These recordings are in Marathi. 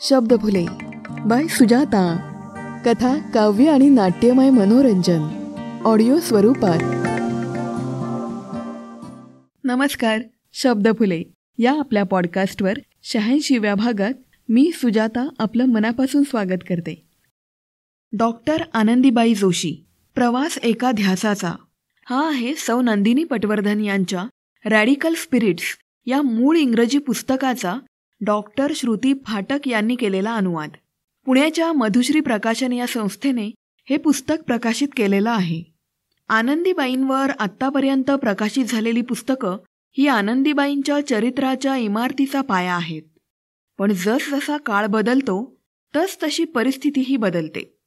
शब्दफुले बाय सुजाता. कथा काव्य आणि नाट्यमय मनोरंजन. ऑडिओ स्वरूपात. नमस्कार शब्दफुले या आपल्या पॉडकास्टवर शहाऐंशीव्या भागात मी सुजाता आपलं मनापासून स्वागत करते. डॉक्टर आनंदीबाई जोशी प्रवास एका ध्यासाचा. हा आहे सौ नंदिनी पटवर्धन यांच्या रॅडिकल स्पिरिट्स या मूळ इंग्रजी पुस्तकाचा डॉक्टर श्रुती फाटक यांनी केलेला अनुवाद. पुण्याच्या मधुश्री प्रकाशन या संस्थेने हे पुस्तक प्रकाशित केलेलं आहे. आनंदीबाईंवर आत्तापर्यंत प्रकाशित झालेली पुस्तकं ही आनंदीबाईंच्या चरित्राच्या इमारतीचा पाया आहेत. पण जसजसा काळ बदलतो तस तशी परिस्थितीही बदलते.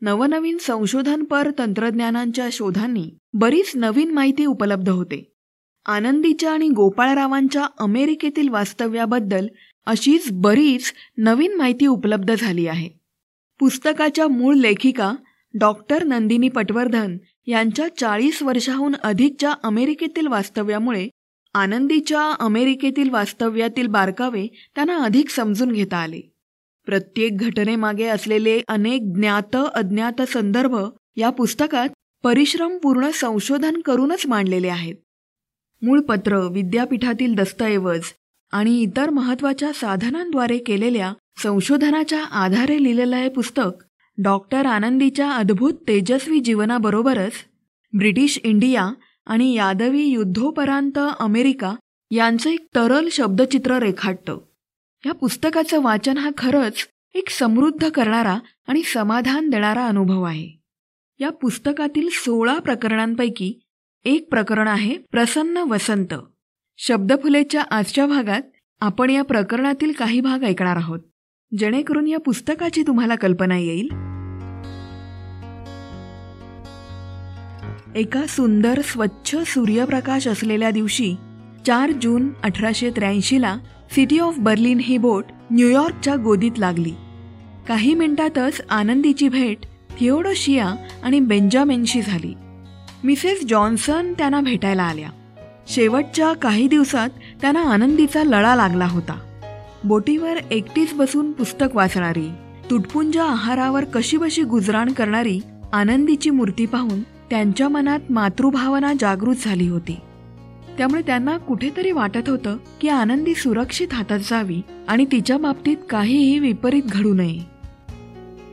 नवनवीन संशोधनपर तंत्रज्ञानांच्या शोधांनी बरीच नवीन माहिती उपलब्ध होते. आनंदीच्या आणि गोपाळरावांच्या अमेरिकेतील वास्तव्याबद्दल अशीच बरीच नवीन माहिती उपलब्ध झाली आहे. पुस्तकाच्या मूळ लेखिका डॉक्टर नंदिनी पटवर्धन यांच्या चाळीस वर्षाहून अधिकच्या अमेरिकेतील वास्तव्यामुळे आनंदीच्या अमेरिकेतील वास्तव्यातील बारकावे त्यांना अधिक समजून घेता आले. प्रत्येक घटनेमागे असलेले अनेक ज्ञात अज्ञात संदर्भ या पुस्तकात परिश्रमपूर्ण संशोधन करूनच मांडलेले आहेत. मूळ पत्र विद्यापीठातील दस्तऐवज आणि इतर महत्त्वाच्या साधनांद्वारे केलेल्या संशोधनाच्या आधारे लिहिलेलं हे पुस्तक डॉक्टर आनंदीच्या अद्भुत तेजस्वी जीवनाबरोबरच ब्रिटिश इंडिया आणि यादवी युद्धोपरांत अमेरिका यांचं एक तरल शब्दचित्र रेखाटतं. या पुस्तकाचं वाचन हा खरंच एक समृद्ध करणारा आणि समाधान देणारा अनुभव आहे. या पुस्तकातील सोळा प्रकरणांपैकी एक प्रकरण आहे प्रसन्न वसंत. शब्दफुलेच्या आजच्या भागात आपण या प्रकरणातील काही भाग ऐकणार आहोत. जेणेकरून या पुस्तकाची तुम्हाला कल्पना येईल. एका सुंदर स्वच्छ सूर्यप्रकाश असलेल्या दिवशी चार जून अठराशे त्र्याऐंशीला सिटी ऑफ बर्लिन ही बोट न्यूयॉर्कच्या गोदीत लागली. काही मिनिटातच आनंदीची भेट थिओडोशिया आणि बेंजामिनशी झाली. मिसेस जॉन्सन त्यांना भेटायला आल्या. शेवटच्या काही दिवसात त्यांना आनंदीचा लळा लागला होता. बोटीवर एकटीच बसून पुस्तक वाचणारी तुटपुंजा आहारावर कशीबशी गुजराण करणारी आनंदीची मूर्ती पाहून त्यांच्या मनात मातृभावना जागृत झाली होती. त्यामुळे त्यांना कुठेतरी वाटत होतं की आनंदी सुरक्षित हातात जावी आणि तिच्या बाबतीत काहीही विपरीत घडू नये.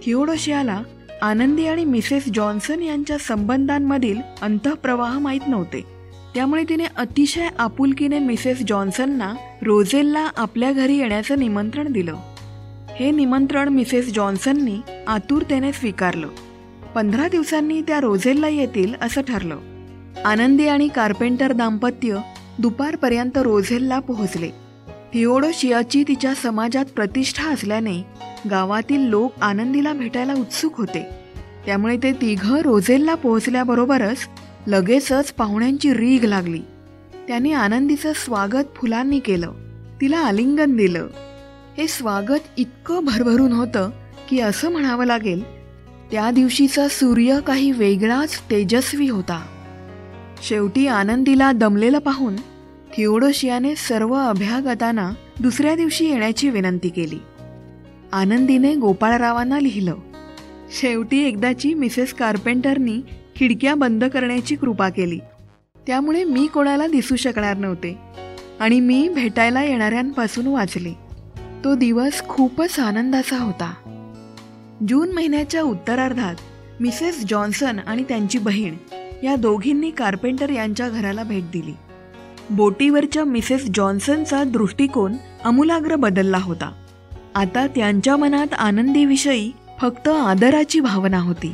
थिओडोशियाला आनंदी आणि मिसेस जॉन्सन यांच्या संबंधांमधील अंतःप्रवाह माहीत नव्हते. त्यामुळे तिने अतिशय आपुलकीने मिसेस जॉन्सनना रोझेलला आपल्या घरी येण्याचं निमंत्रण दिलं. हे निमंत्रण मिसेस जॉन्सननी आतुरतेने स्वीकारलं. पंधरा दिवसांनी त्या रोझेलला येतील असं ठरलं. आनंदी आणि कार्पेंटर दाम्पत्य दुपारपर्यंत रोझेलला पोहोचले. थिओडोशियाची तिच्या समाजात प्रतिष्ठा असल्याने गावातील लोक आनंदीला भेटायला उत्सुक होते. त्यामुळे ते तिघं रोझेलला पोहोचल्याबरोबरच लगेचच पाहुण्यांची रीघ लागली. त्याने आनंदीचं स्वागत फुलांनी केलं. तिला आलिंगन दिलं. हे स्वागत इतकं भरभरून होतं की असं म्हणावं लागेल त्या दिवशीचा सूर्य काही वेगळाच तेजस्वी होता. शेवटी आनंदीला दमलेलं पाहून थिओडोशियाने सर्व अभ्यागतांना दुसऱ्या दिवशी येण्याची विनंती केली. आनंदीने गोपाळरावांना लिहिलं. शेवटी एकदाची मिसेस कार्पेंटरनी खिडक्या बंद करण्याची कृपा केली. त्यामुळे मी कोणाला दिसू शकणार नव्हते आणि मी भेटायला येणाऱ्यांपासून वाचले. तो दिवस खूपच आनंदाचा होता. जून महिन्याच्या उत्तरार्धात मिसेस जॉन्सन आणि त्यांची बहीण या दोघींनी कार्पेंटर यांच्या घराला भेट दिली. बोटीवरच्या मिसेस जॉन्सनचा दृष्टिकोन अमूलाग्र बदलला होता. आता त्यांच्या मनात आनंदीविषयी फक्त आदराची भावना होती.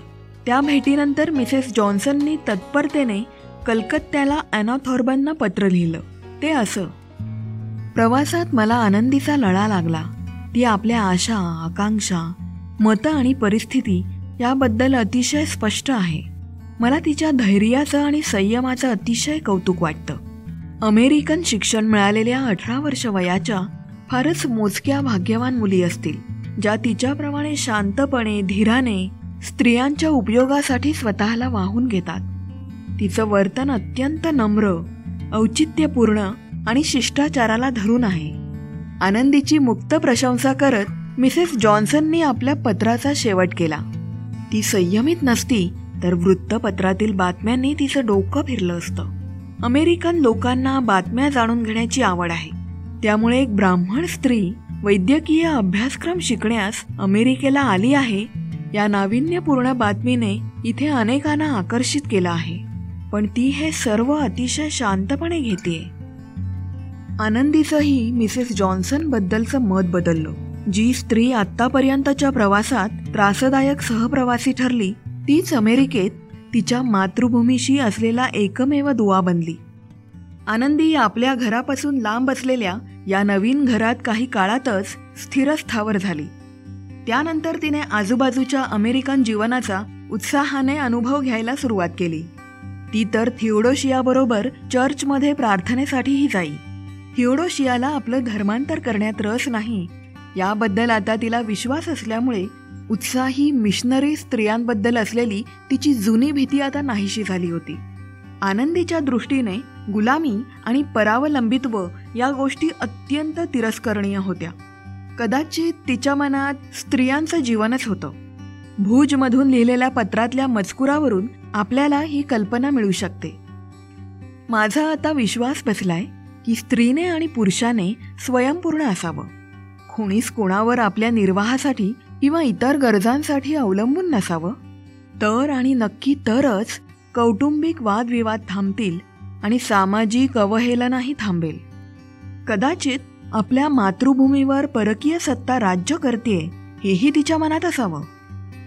त्या भेटीनंतर मिसेस जॉन्सननी तत्परतेने कलकत्त्याला अॅनाथॉर्बनना पत्र लिहिलं. ते असं प्रवासात मला आनंदीचा लळा लागला. ती आपल्या आशा आकांक्षा मतं आणि परिस्थिती याबद्दल अतिशय स्पष्ट आहे. मला तिच्या धैर्याचं आणि संयमाचं अतिशय कौतुक वाटतं. अमेरिकन शिक्षण मिळालेल्या अठरा वर्ष वयाच्या फारच मोजक्या भाग्यवान मुली असतील ज्या तिच्याप्रमाणे शांतपणे धीराने स्त्रियांच्या उपयोगासाठी स्वतःला वाहून घेतात. तिचं वर्तन अत्यंत नम्र औचित्यपूर्ण आणि शिष्टाचाराला धरून आहे. आनंदीची मुक्त प्रशंसा करत मिसेस जॉन्सननी आपल्या पत्राचा शेवट केला. ती संयमित नसती तर वृत्तपत्रातील बातम्यांनी तिचं डोकं फिरलं असतं. अमेरिकन लोकांना बातम्या जाणून घेण्याची आवड आहे. त्यामुळे एक ब्राह्मण स्त्री वैद्यकीय अभ्यासक्रम शिकण्यास अमेरिकेला आली आहे या नाविन्यपूर्ण बातमीने इथे अनेकांना आकर्षित केलं आहे. पण ती हे सर्व अतिशय शांतपणे घेते. आनंदीचंही मिसेस जॉन्सन बद्दलचं मत बदललं. जी स्त्री आतापर्यंतच्या प्रवासात त्रासदायक सहप्रवासी ठरली तीच अमेरिकेत तिच्या मातृभूमीशी असलेला एकमेव दुवा बनली. आनंदी आपल्या घरापासून लांब असलेल्या या नवीन घरात काही काळातच स्थिरस्थावर झाली. त्यानंतर तिने आजूबाजूच्या अमेरिकन जीवनाचा उत्साहाने अनुभव घ्यायला सुरुवात केली. ती तर थिओडोशियाबरोबर चर्चमध्ये प्रार्थनेसाठीही जाई. थिओडोशियाला आपलं धर्मांतर करण्यात रस नाही. याबद्दल आता तिला विश्वास असल्यामुळे उत्साही मिशनरी स्त्रियांबद्दल असलेली तिची जुनी भीती आता नाहीशी झाली होती. आनंदीच्या दृष्टीने गुलामी आणि परावलंबित्व या गोष्टी अत्यंत तिरस्करणीय होत्या. कदाचित तिच्या मनात स्त्रियांचं जीवनच होतं. भुजमधून लिहिलेल्या पत्रातल्या मजकुरावरून आपल्याला ही कल्पना मिळू शकते. माझा आता विश्वास बसलाय की स्त्रीने आणि पुरुषाने स्वयंपूर्ण असावं. कोणीच कोणावर आपल्या निर्वाहासाठी किंवा इतर गरजांसाठी अवलंबून नसावं. तर आणि नक्की तरच कौटुंबिक वादविवाद थांबतील आणि सामाजिक अवहेलनाही थांबेल. कदाचित आपल्या मातृभूमीवर परकीय सत्ता राज्य करते हेही तिच्या मनात असावं.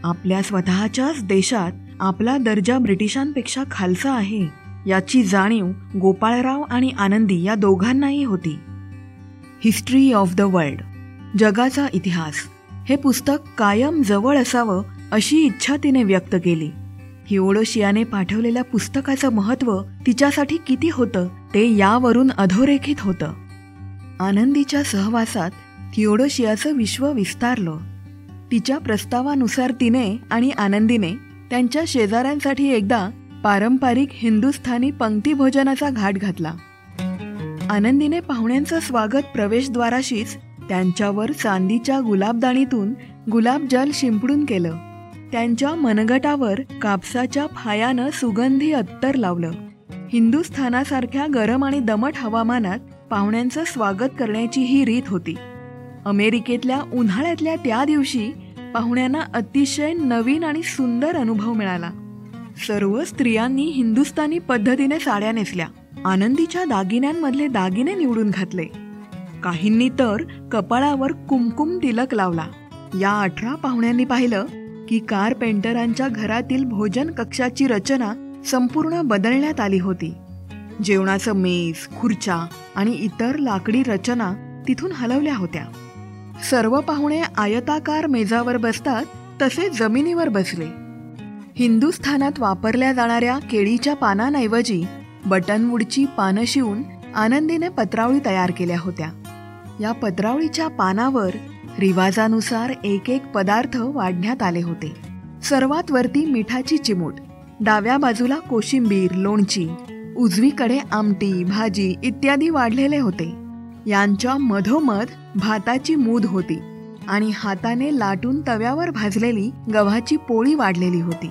आपल्या स्वतःच्याच देशात आपला दर्जा ब्रिटिशांपेक्षा खालसा आहे याची जाणीव गोपाळराव आणि आनंदी या दोघांनाही होती. हिस्ट्री ऑफ द वर्ल्ड जगाचा इतिहास हे पुस्तक कायम जवळ असावं अशी इच्छा तिने व्यक्त केली. हिओडोशियाने पाठवलेल्या पुस्तकाचं महत्त्व तिच्यासाठी किती होतं ते यावरून अधोरेखित होतं. आनंदीच्या सहवासात थिओडोशियाचं विश्व विस्तारलं. तिच्या प्रस्तावानुसार तिने आणि आनंदीने त्यांच्या शेजाऱ्यांसाठी एकदा पारंपरिक हिंदुस्थानी पंक्ती भोजनाचा घाट घातला. आनंदीने पाहुण्यांचं स्वागत प्रवेशद्वाराशीच त्यांच्यावर चांदीच्या गुलाबदाणीतून गुलाबजल शिंपडून केलं. त्यांच्या मनगटावर कापसाच्या फायानं सुगंधी अत्तर लावलं. हिंदुस्थानासारख्या गरम आणि दमट हवामानात पाहुण्यांचं स्वागत करण्याची ही रीत होती. अमेरिकेतल्या उन्हाळ्यातल्या त्या दिवशी पाहुण्यांना अतिशय नवीन आणि सुंदर अनुभव मिळाला. सर्व स्त्रियांनी हिंदुस्थानी पद्धतीने साड्या नेसल्या. आनंदीच्या दागिन्यांमधले दागिने निवडून घातले. काहींनी तर कपाळावर कुमकुम तिलक लावला. या अठरा पाहुण्यांनी पाहिलं की कारपेंटरांच्या घरातील भोजन कक्षाची रचना संपूर्ण बदलण्यात आली होती. जेवणाचं मेज खुर्च्या आणि इतर लाकडी रचना तिथून हलवल्या होत्या. सर्व पाहुणे आयताकार मेजावर बसतात तसे जमिनीवर बसले. हिंदुस्थानात वापरल्या जाणाऱ्या केळीच्या पानांऐवजी बटनवूडची पानं शिवून आनंदीने पत्रावळी तयार केल्या होत्या. या पत्रावळीच्या पानावर रिवाजानुसार एक एक पदार्थ वाढण्यात आले होते. सर्वात वरती मिठाची चिमूट डाव्या बाजूला कोशिंबीर लोणची उजवीकडे आमटी भाजी इत्यादी वाढलेले होते. यांच्या मधोमध भाताची मूद होती आणि हाताने लाटून तव्यावर भाजलेली गव्हाची पोळी वाढलेली होती.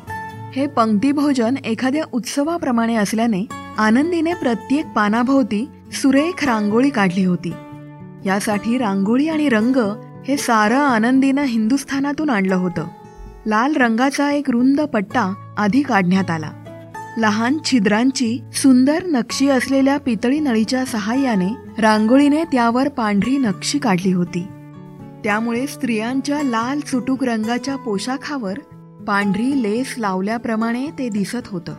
हे पंक्ती भोजन एखाद्या उत्सवाप्रमाणे असल्याने आनंदीने प्रत्येक पानाभोवती सुरेख रांगोळी काढली होती. यासाठी रांगोळी आणि रंग हे सारं आनंदीनं हिंदुस्थानातून आणलं होतं. लाल रंगाचा एक रुंद पट्टा आधी काढण्यात आला. लहान छिद्रांची सुंदर नक्षी असलेल्या पितळी नळीच्या सहाय्याने रांगोळीने त्यावर पांढरी नक्षी काढली होती. त्यामुळे स्त्रियांच्या लाल चुटूक रंगाच्या पोशाखावर पांढरी लेस लावल्याप्रमाणे ते दिसत होतं.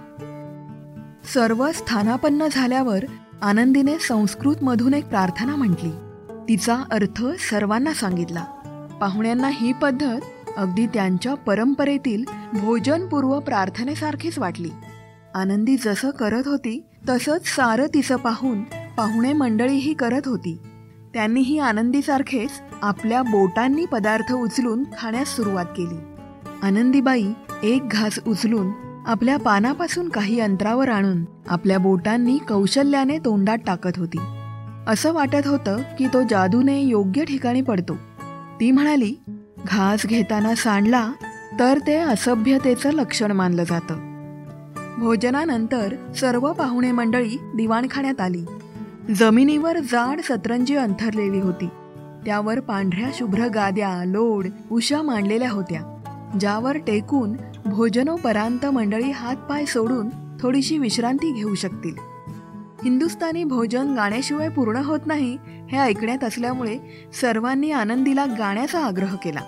सर्व स्थानापन्न झाल्यावर आनंदीने संस्कृतमधून एक प्रार्थना म्हटली. तिचा अर्थ सर्वांना सांगितला. पाहुण्यांना ही पद्धत अगदी त्यांच्या परंपरेतील भोजनपूर्व प्रार्थनेसारखीच वाटली. आनंदी जसं करत होती तसंच सारं तिचं पाहून पाहुणे मंडळीही करत होती. त्यांनीही आनंदीसारखेच आपल्या बोटांनी पदार्थ उचलून खाण्यास सुरुवात केली. आनंदीबाई एक घास उचलून आपल्या पानापासून काही अंतरावर आणून आपल्या बोटांनी कौशल्याने तोंडात टाकत होती. असं वाटत होतं की तो जादूने योग्य ठिकाणी पडतो. ती म्हणाली घास घेताना सांडला तर ते असभ्यतेचं लक्षण मानलं जातं. भोजनानंतर सर्व पाहुणे मंडळी दिवाणखाण्यात आली. जमिनीवर जाड सतरंजी अंथरलेली होती. त्यावर पांढऱ्या शुभ्र गाद्या लोड उशा मांडलेल्या होत्या. ज्यावर टेकून भोजनोपरांत मंडळी हातपाय सोडून थोडीशी विश्रांती घेऊ शकतील. हिंदुस्थानी भोजन गाण्याशिवाय पूर्ण होत नाही हे ऐकण्यात असल्यामुळे सर्वांनी आनंदीला गाण्याचा आग्रह केला.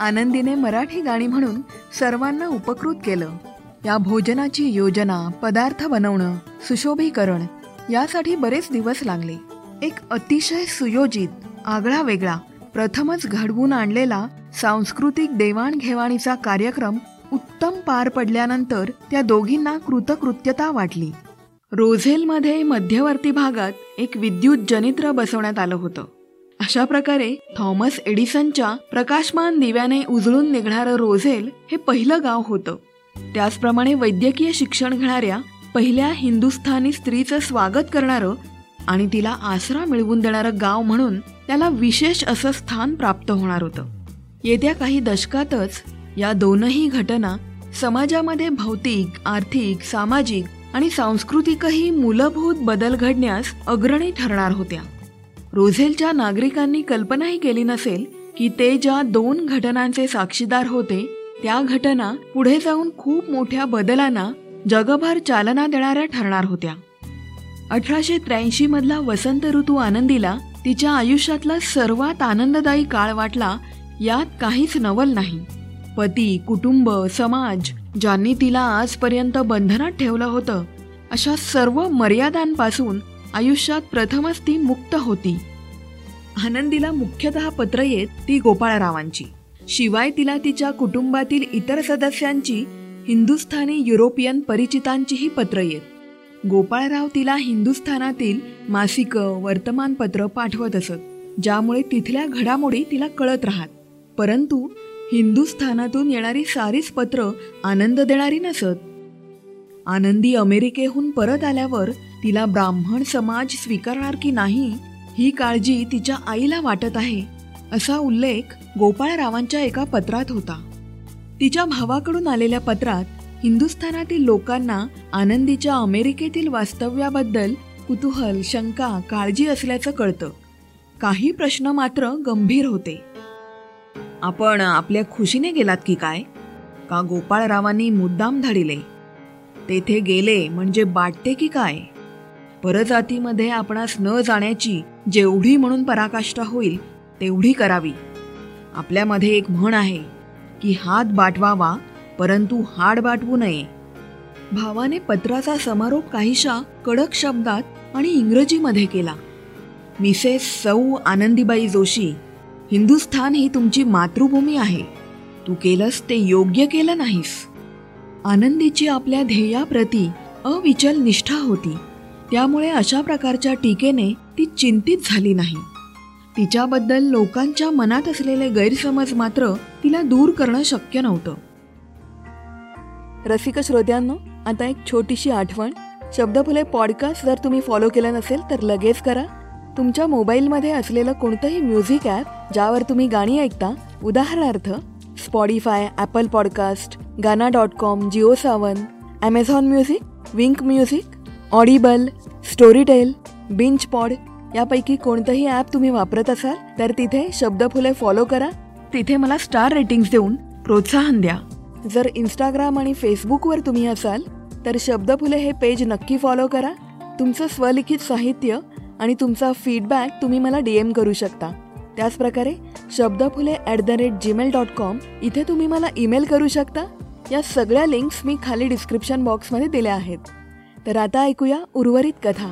आनंदीने मराठी गाणी म्हणून सर्वांना उपकृत केलं. या भोजनाची योजना पदार्थ बनवणं सुशोभीकरण यासाठी बरेच दिवस लागले. एक अतिशय सुयोजित आगळा वेगळा प्रथमच घडवून आणलेला सांस्कृतिक देवाणघेवाणीचा कार्यक्रम उत्तम पार पडल्यानंतर त्या दोघींना कृतकृत्यता वाटली. रोझेलमध्ये मध्यवर्ती भागात एक विद्युत जनित्र बसवण्यात आलं होतं. अशा प्रकारे थॉमस एडिसनच्या प्रकाशमान दिव्याने उजळून निघणारं रोझेल हे पहिलं गाव होतं. त्याचप्रमाणे वैद्यकीय शिक्षण घेणाऱ्या पहिल्या हिंदुस्थानी स्त्रीचं स्वागत करणारं आणि तिला आसरा मिळवून देणारं गाव म्हणून त्याला विशेष असं स्थान प्राप्त होणार होतं. येत्या काही दशकातच या दोनही घटना समाजामध्ये भौतिक आर्थिक सामाजिक आणि सांस्कृतिकही मूलभूत बदल घडण्यास अग्रणी ठरणार होत्या. रोझेलच्या नागरिकांनी कल्पनाही केली नसेल की ते ज्या दोन घटनांचे साक्षीदार होते त्या घटना पुढे जाऊन खूप मोठ्या बदलांना जगभर चालना देणाऱ्या ठरणार होत्या. अठराशे त्र्याऐंशी मधला वसंत ऋतू आनंदीला तिच्या आयुष्यातला सर्वात आनंददायी काळ वाटला यात काहीच नवल नाही. पती कुटुंब समाज ज्यांनी तिला आजपर्यंत बंधनात ठेवलं होतं अशा सर्व मर्यादांपासून आयुष्यात प्रथमच ती मुक्त होती. आनंदीला मुख्यतः पत्र येत ती गोपाळरावांची. शिवाय तिला तिच्या कुटुंबातील इतर सदस्यांची हिंदुस्थानी युरोपियन परिचितांचीही पत्र येत. गोपाळराव तिला हिंदुस्थानातील मासिकं वर्तमानपत्र पाठवत असत ज्यामुळे तिथल्या घडामोडी तिला कळत राहत. परंतु हिंदुस्थानातून येणारी सारीच पत्र आनंद देणारी नसत. आनंदी अमेरिकेहून परत आल्यावर तिला ब्राह्मण समाज स्वीकारणार की नाही ही काळजी तिच्या आईला वाटत आहे. असा उल्लेख गोपाळरावांच्या एका पत्रात होता. तिच्या भावाकडून आलेल्या पत्रात हिंदुस्थानातील लोकांना आनंदीच्या अमेरिकेतील वास्तव्याबद्दल कुतूहल शंका काळजी असल्याचं कळतं. काही प्रश्न मात्र गंभीर होते. आपण आपल्या खुशीने गेलात की काय? का गोपाळरावांनी मुद्दाम धाडिले? तेथे गेले म्हणजे बाटते की काय? परजातीमध्ये आपणास न जाण्याची जेवढी म्हणून पराकाष्ठा होईल तेवढी करावी. आपल्यामध्ये एक म्हण आहे की हात बाटवावा परंतु हाड बाटवू नये. भावाने पत्राचा समारोप काहीशा कडक शब्दात आणि इंग्रजीमध्ये केला. मिसेस सौ आनंदीबाई जोशी हिंदुस्थान ही तुमची मातृभूमी आहे. तू केलंस ते योग्य केलं नाहीस. आनंदीची आपल्या ध्येयाप्रती अविचल निष्ठा होती. त्यामुळे अशा प्रकारच्या टीकेने ती चिंतित झाली नाही. तिच्याबद्दल लोकांच्या मनात असलेले गैरसमज मात्र तिला दूर करणं शक्य नव्हतं. रसिक श्रोत्यांनो आता एक छोटीशी आठवण. शब्दफुले पॉडकास्ट जर तुम्ही फॉलो केलं नसेल तर लगेच करा. तुमच्या मोबाईलमध्ये असलेलं कोणतंही म्युझिक ॲप ज्यावर तुम्ही गाणी ऐकता उदाहरणार्थ Spotify Apple podcast Gaana dot com Jio Saavn Amazon music Wink music Audible Storytel binge pod यापैकी कोणतंही ॲप तुम्ही वापरत असाल तर तिथे शब्दफुले फॉलो करा. तिथे मला स्टार रेटिंग्स देऊन प्रोत्साहन द्या. जर इंस्टाग्राम आणि फेसबुकवर तुम्ही असाल तर शब्दफुले हे पेज नक्की फॉलो करा. तुमचं स्वलिखित साहित्य आणि तुमचा फीडबॅक तुम्ही मला डी एम करू शकता. त्याचप्रकारे Shabdaphule at the rate Gmail dot com इथे तुम्ही मला ईमेल करू शकता. या सगळ्या लिंक्स मी खाली डिस्क्रिप्शन बॉक्समध्ये दिल्या आहेत. तर आता ऐकूया उर्वरित कथा.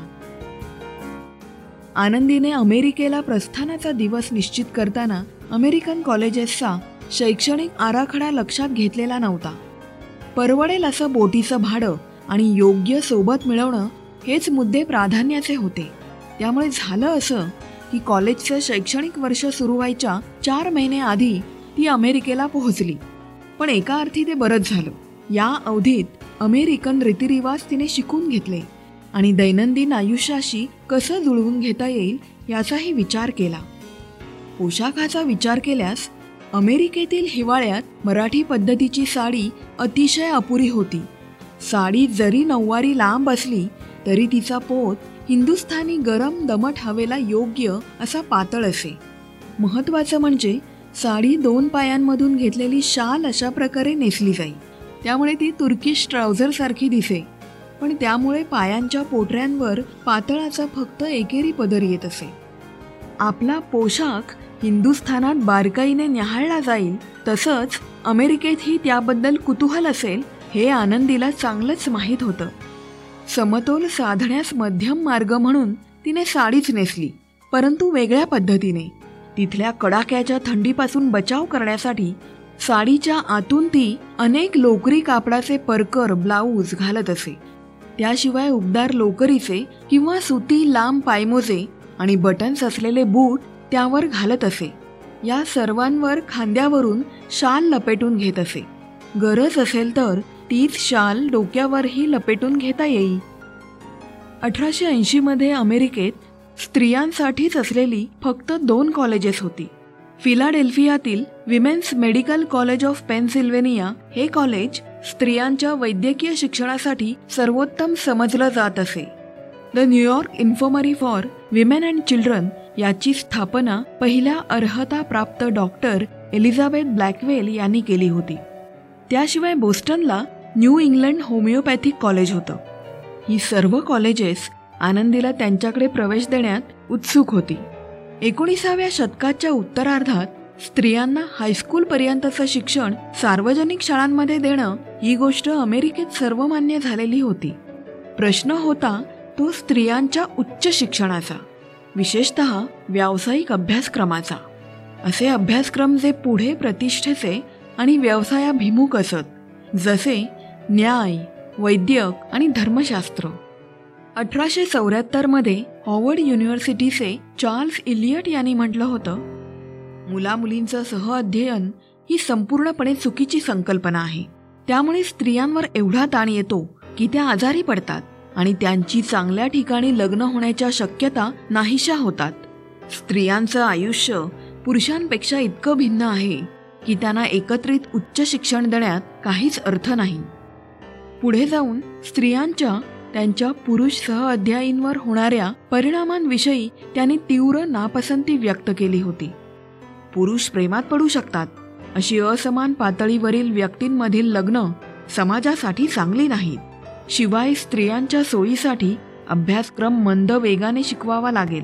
आनंदीने अमेरिकेला प्रस्थानाचा दिवस निश्चित करताना अमेरिकन कॉलेजेसचा शैक्षणिक आराखडा लक्षात घेतलेला नव्हता. परवडेल असं बोटीचं भाडं आणि योग्य सोबत मिळवणं हेच मुद्दे प्राधान्याचे होते. त्यामुळे झालं असं की कॉलेजचं शैक्षणिक वर्ष सुरू व्हायच्या चार महिने आधी ती अमेरिकेला पोहोचली. पण एका अर्थी ते बरंच झालं. या अवधीत अमेरिकन रीतिरिवाज तिने शिकून घेतले. आणि दैनंदिन आयुष्याशी कसं जुळवून घेता येईल याचाही विचार केला. पोशाखाचा विचार केल्यास अमेरिकेतील हिवाळ्यात मराठी पद्धतीची साडी अतिशय अपुरी होती. साडी जरी नऊवारी लांब असली तरी तिचा पोत हिंदुस्थानी गरम दमट हवेला योग्य असा पातळ असे. महत्त्वाचं म्हणजे साडी दोन पायांमधून घेतलेली शाल अशा प्रकारे नेसली जाई. त्यामुळे ती तुर्किश ट्राउझरसारखी दिसे. पण त्यामुळे पायांच्या पोटऱ्यांवर पातळाचा फक्त एकेरी पदर येत असे. आपला पोशाख हिंदुस्थानात बारकाईने न्याहाळला जाईल तसंच अमेरिकेतही त्याबद्दल कुतूहल असेल हे आनंदीला चांगलंच माहीत होतं. समतोल साधण्यास मध्यम मार्ग म्हणून तिने साडीच नेसली परंतु वेगळ्या पद्धतीने. तिथल्या कडाक्याच्या थंडीपासून बचाव करण्यासाठी साडीच्या आतून ती अनेक लोकरी कापडाचे परकर ब्लाऊज घालत असे. त्याशिवाय उबदार लोकरीचे किंवा सुती लांब पायमोजे आणि बटन्स असलेले बूट त्यावर घालत असे. या सर्वांवर खांद्यावरून शाल लपेटून घेत असे. गरज असेल तर तीच शाल डोक्यावरही लपेटून घेता येईल अठराशे ऐंशीमध्ये अमेरिकेत स्त्रियांसाठीच असलेली फक्त दोन कॉलेजेस होती. फिलाडेल्फियातील women's medical college of Pennsylvania हे कॉलेज स्त्रियांच्या वैद्यकीय शिक्षणासाठी सर्वोत्तम समजलं जात असे. The New York infirmary for women and children याची स्थापना पहिल्या अर्हता प्राप्त डॉक्टर एलिझाबेथ ब्लॅकवेल यांनी केली होती. त्याशिवाय बोस्टनला न्यू इंग्लंड होमिओपॅथिक कॉलेज होतं. ही सर्व कॉलेजेस आनंदीला त्यांच्याकडे प्रवेश देण्यात उत्सुक होती. एकोणीसाव्या शतकाच्या उत्तरार्धात स्त्रियांना हायस्कूलपर्यंतचं शिक्षण सार्वजनिक शाळांमध्ये देणं ही गोष्ट अमेरिकेत सर्वमान्य झालेली होती. प्रश्न होता तो स्त्रियांच्या उच्च शिक्षणाचा विशेषत व्यावसायिक अभ्यासक्रमाचा. असे अभ्यासक्रम जे पुढे प्रतिष्ठेचे आणि व्यवसायाभिमुख असत जसे न्याय वैद्यक आणि धर्मशास्त्र. अठराशे चौऱ्याहत्तरमध्ये हॉवर्ड युनिव्हर्सिटीचे चार्ल्स इलियट यांनी म्हटलं होतं मुलामुलींचं सहअध्ययन ही संपूर्णपणे चुकीची संकल्पना आहे. त्यामुळे स्त्रियांवर एवढा ताण येतो की त्या आजारी पडतात आणि त्यांची चांगल्या ठिकाणी लग्न होण्याच्या शक्यता नाहीशा होतात. स्त्रियांचं आयुष्य पुरुषांपेक्षा इतकं भिन्न आहे की त्यांना एकत्रित उच्च शिक्षण देण्यात काहीच अर्थ नाही. पुढे जाऊन स्त्रियांच्या त्यांच्या पुरुष सहअध्यायींवर होणाऱ्या परिणामांविषयी त्यांनी तीव्र नापसंती व्यक्त केली होती. पुरुष प्रेमात पडू शकतात अशी असमान पातळीवरील व्यक्तींमधील लग्न समाजासाठी चांगली नाहीत. शिवाय स्त्रियांच्या सोयीसाठी अभ्यासक्रम मंद वेगाने शिकवावा लागेल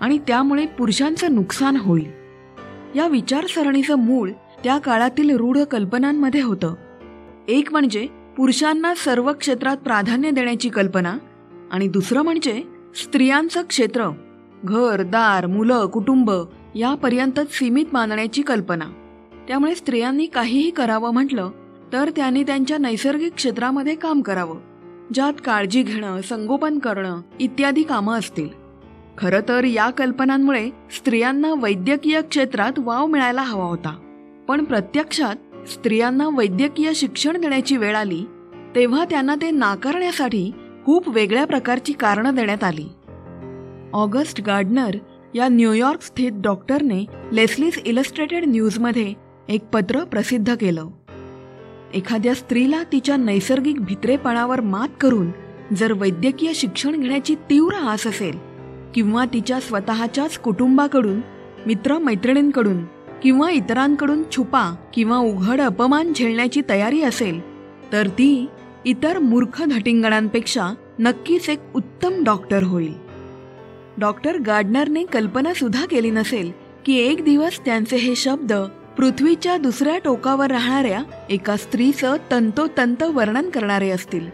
आणि त्यामुळे पुरुषांचं नुकसान होईल. या विचारसरणीचं मूळ त्या काळातील रूढ कल्पनांमध्ये होतं. एक म्हणजे पुरुषांना सर्व क्षेत्रात प्राधान्य देण्याची कल्पना आणि दुसरं म्हणजे स्त्रियांचं क्षेत्र घर दार मुलं कुटुंब यापर्यंतच सीमित मानण्याची कल्पना. त्यामुळे स्त्रियांनी काहीही करावं म्हटलं तर त्यांनी त्यांच्या नैसर्गिक क्षेत्रामध्ये काम करावं ज्यात काळजी घेणं संगोपन करणं इत्यादी कामं असतील. खरं तर या कल्पनांमुळे स्त्रियांना वैद्यकीय क्षेत्रात वाव मिळायला हवा होता. पण प्रत्यक्षात स्त्रियांना वैद्यकीय शिक्षण देण्याची वेळ आली तेव्हा त्यांना ते नाकारण्यासाठी खूप वेगळ्या प्रकारची कारणं देण्यात आली. ऑगस्ट गार्डनर या न्यूयॉर्क स्थित डॉक्टरने लेस्लीज इलस्ट्रेटेड न्यूजमध्ये एक पत्र प्रसिद्ध केलं. एखाद्या स्त्रीला तिच्या नैसर्गिक भित्रेपणावर मात करून जर वैद्यकीय शिक्षण घेण्याची तीव्र आस असेल किंवा तिच्या स्वतःच्याच कुटुंबाकडून मित्रमैत्रिणींकडून किंवा इतरांकडून छुपा किंवा उघड अपमान झेलण्याची तयारी असेल तर ती इतर मूर्ख धटिंगणांपेक्षा नक्कीच एक उत्तम डॉक्टर होईल. डॉक्टर गार्डनरने कल्पना सुद्धा केली नसेल की एक दिवस त्यांचे हे शब्द पृथ्वीच्या दुसऱ्या टोकावर राहणाऱ्या एका स्त्रीचं तंतोतंत वर्णन करणारे असतील.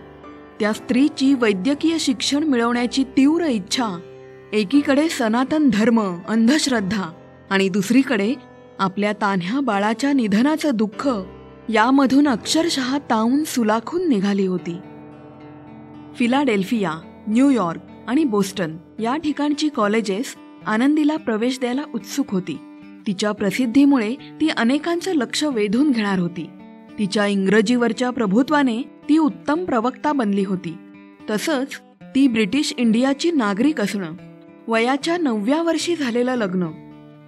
त्या स्त्रीची वैद्यकीय शिक्षण मिळवण्याची तीव्र इच्छा एकीकडे सनातन धर्म अंधश्रद्धा आणि दुसरीकडे आपल्या तान्ह्या बाळाच्या निधनाचं दुःख यामधून अक्षरशः ताऊन सुलाखून निघाली होती. फिलाडेल्फिया न्यूयॉर्क आणि बोस्टन या ठिकाणची कॉलेजेस आनंदीला प्रवेश द्यायला उत्सुक होती. तिच्या प्रसिद्धीमुळे ती अनेकांचं लक्ष वेधून घेणार होती. तिच्या इंग्रजीवरच्या प्रभुत्वाने ती उत्तम प्रवक्ता बनली होती. तसंच ती ब्रिटिश इंडियाची नागरिक असणं वयाच्या नवव्या वर्षी झालेलं लग्न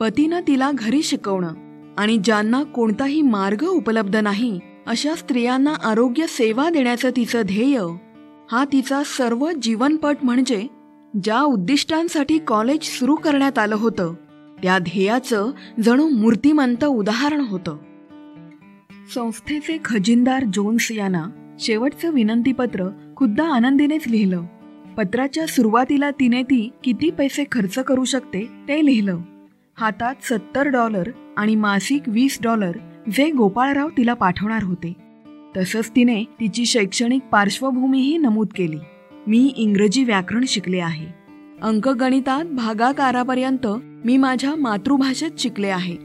पतीनं तिला घरी शिकवणं आणि ज्यांना कोणताही मार्ग उपलब्ध नाही अशा स्त्रियांना आरोग्य सेवा देण्याचं तिचं ध्येय हा तिचा सर्व जीवनपट म्हणजे ज्या उद्दिष्टांसाठी कॉलेज सुरू करण्यात आलं होतं. त्या ध्येयाचं जणू मूर्तिमंत उदाहरण होतं. संस्थेचे खजिनदार जोन्स यांना शेवटचं विनंतीपत्र खुद्द आनंदीनेच लिहिलं. पत्राच्या सुरुवातीला तिने ती किती पैसे खर्च करू शकते ते लिहिलं. हातात सत्तर डॉलर आणि मासिक वीस डॉलर जे गोपाळराव तिला पाठवणार होते. तसंच तिने तिची शैक्षणिक पार्श्वभूमीही नमूद केली. मी इंग्रजी व्याकरण शिकले आहे. अंकगणितात भागाकारापर्यंत मी माझ्या मातृभाषेत शिकले आहे.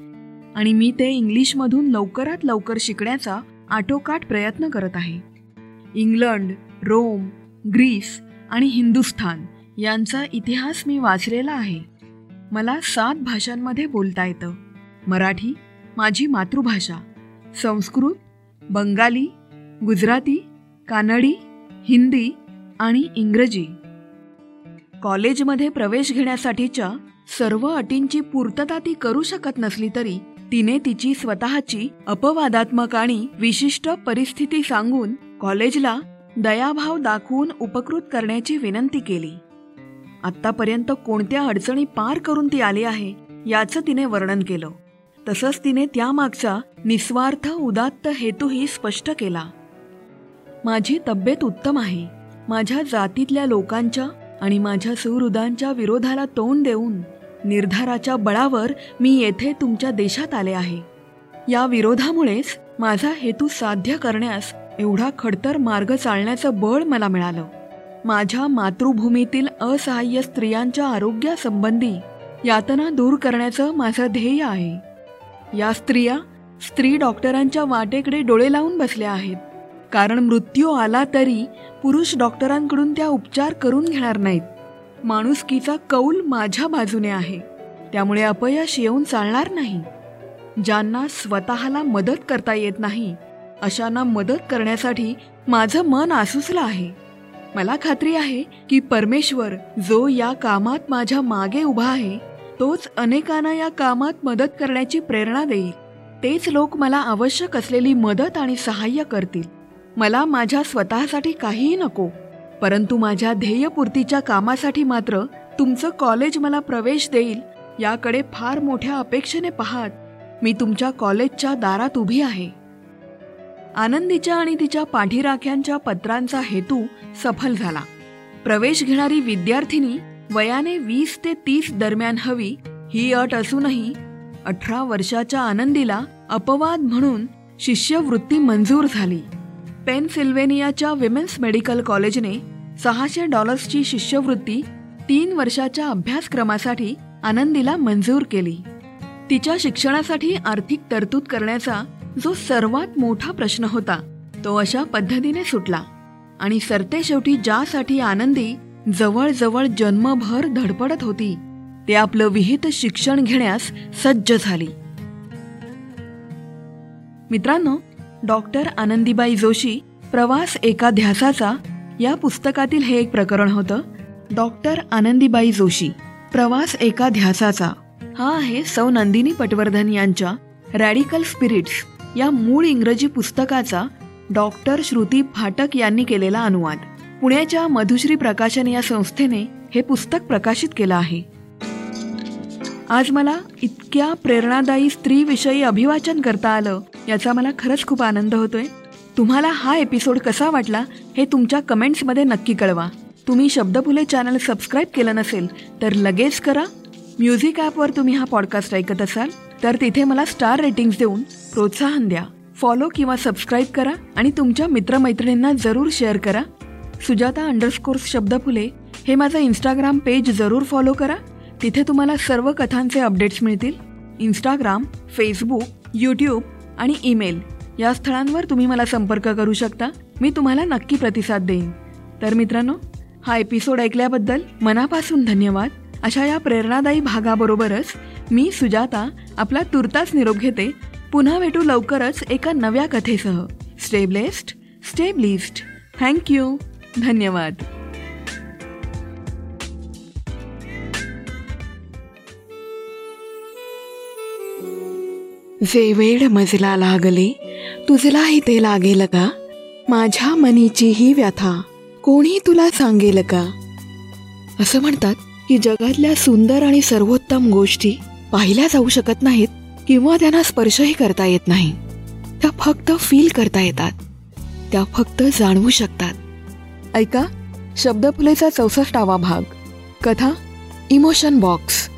आणि मी ते इंग्लिशमधून लवकरात लवकर शिकण्याचा आटोकाट प्रयत्न करत आहे. इंग्लंड रोम ग्रीस आणि हिंदुस्थान यांचा इतिहास मी वाचलेला आहे. मला सात भाषांमध्ये बोलता येतं. मराठी माझी मातृभाषा. संस्कृत बंगाली गुजराती कानडी हिंदी आणि इंग्रजी. कॉलेजमध्ये प्रवेश घेण्यासाठीच्या सर्व अटींची पूर्तता ती करू शकत नसली तरी तिने तिची स्वतःची अपवादात्मक आणि विशिष्ट परिस्थिती सांगून कॉलेजला दयाभाव दाखवून उपकृत करण्याची विनंती केली. आतापर्यंत कोणत्या अडचणी पार करून ती आली आहे याचं तिने वर्णन केलं. तसंच तिने त्यामागचा निस्वार्थ उदात्त हेतूही स्पष्ट केला. माझी तब्येत उत्तम आहे. माझ्या जातीतल्या लोकांच्या आणि माझ्या सुहृदांच्या विरोधाला तोंड देऊन निर्धाराच्या बळावर मी येथे तुमच्या देशात आले आहे. या विरोधामुळेच माझा हेतू साध्य करण्यास एवढा खडतर मार्ग चालण्याचं बळ मला मिळालं. माझ्या मातृभूमीतील असहाय्य स्त्रियांच्या आरोग्यासंबंधी यातना दूर करण्याचं माझं ध्येय आहे. या स्त्रिया स्त्री डॉक्टरांच्या वाटेकडे डोळे लावून बसल्या आहेत. कारण मृत्यू आला तरी पुरुष डॉक्टरांकडून त्या उपचार करून घेणार नाहीत. माणुसकीचा कौल माझ्या बाजूने आहे. त्यामुळे अपयश येऊन चालणार नाही. ज्यांना स्वतःला मदत करता येत नाही अशांना मदत करण्यासाठी माझं मन आसुसलं आहे. मला खात्री आहे की परमेश्वर जो या कामात माझ्या मागे उभा आहे तोच अनेकांना या कामात मदत करण्याची प्रेरणा देईल. तेच लोक मला आवश्यक असलेली मदत आणि सहाय्य करतील. मला माझ्या स्वतःसाठी काहीही नको परंतु माझ्या ध्येयपूर्तीच्या कामासाठी मात्र तुमचं कॉलेज मला प्रवेश देईल याकडे फार मोठ्या अपेक्षेने पाहात मी तुमच्या कॉलेजच्या दारात उभी आहे. आनंदीच्या आणि तिच्या पाठीराख्यांच्या पत्रांचा हेतू सफल झाला. प्रवेश घेणारी विद्यार्थिनी वयाने वीस ते तीस दरम्यान हवी ही अट असूनही अठरा वर्षाच्या आनंदीला अपवाद म्हणून शिष्यवृत्ती मंजूर झाली. पेनसिल्वेनियाच्या विमेन्स मेडिकल कॉलेजने सहाशे डॉलर्सची शिष्यवृत्ती तीन वर्षाच्या अभ्यासक्रमासाठी आनंदीला मंजूर केली. तिच्या शिक्षणासाठी आर्थिक तरतूद करण्याचा जो सर्वात मोठा प्रश्न होता तो अशा पद्धतीने सुटला. आणि सरते शेवटी ज्यासाठी आनंदी जवळजवळ जन्मभर धडपडत होती ते आपलं विहित शिक्षण घेण्यास सज्ज झाली. मित्रांनो डॉक्टर आनंदीबाई जोशी प्रवास एका ध्यासाचा या पुस्तकातील हे एक प्रकरण होतं. डॉक्टर आनंदीबाई जोशी प्रवास एका ध्यासाचा. हा आहे सौ नंदिनी पटवर्धन यांच्या रॅडिकल स्पिरिट्स या मूळ इंग्रजी पुस्तकाचा डॉक्टर श्रुती फाटक यांनी केलेला अनुवाद. पुण्याच्या मधुश्री प्रकाशन या संस्थेने हे पुस्तक प्रकाशित केलं आहे. आज मला इतक्या प्रेरणादायी स्त्रीविषयी अभिवाचन करता आलं याचा मला खरंच खूप आनंद होतोय. तुम्हाला हा एपिसोड कसा वाटला हे तुमच्या कमेंट्समध्ये नक्की कळवा. तुम्ही शब्दफुले चॅनल सबस्क्राईब केलं नसेल तर लगेच करा. म्युझिक ॲपवर तुम्ही हा पॉडकास्ट ऐकत असाल तर तिथे मला स्टार रेटिंग्स देऊन प्रोत्साहन द्या. फॉलो किंवा सबस्क्राईब करा आणि तुमच्या मित्रमैत्रिणींना जरूर शेअर करा. सुजाता अंडरस्कोर्स शब्दफुले हे माझं इंस्टाग्राम पेज जरूर फॉलो करा. तिथे तुम्हाला सर्व कथांचे अपडेट्स मिळतील. इंस्टाग्राम फेसबुक यूट्यूब आणि ईमेल या स्थळांवर तुम्ही मला संपर्क करू शकता. मी तुम्हाला नक्की प्रतिसाद देईन. तर मित्रांनो हा एपिसोड ऐकल्याबद्दल मनापासून धन्यवाद. अशा या प्रेरणादायी भागाबरोबरच मी सुजाता आपला तुर्तास निरोप घेते. पुन्हा भेटू लवकरच एका नव्या कथेसह. Stay blessed stay thank you धन्यवाद. जे वेळ मजला लागले तुझलाही ते लागेल का? माझ्या मनीची ही व्यथा कोणी तुला सांगेल का? असं म्हणतात की जगातल्या सुंदर आणि सर्वोत्तम गोष्टी पाहिल्या जाऊ शकत नाहीत किंवा त्यांना स्पर्शही करता येत नाही. त्या फक्त फील करता येतात. त्या फक्त जाणवू शकतात. ऐका शब्दफुलेचा चौसष्टावा भाग. कथा इमोशन बॉक्स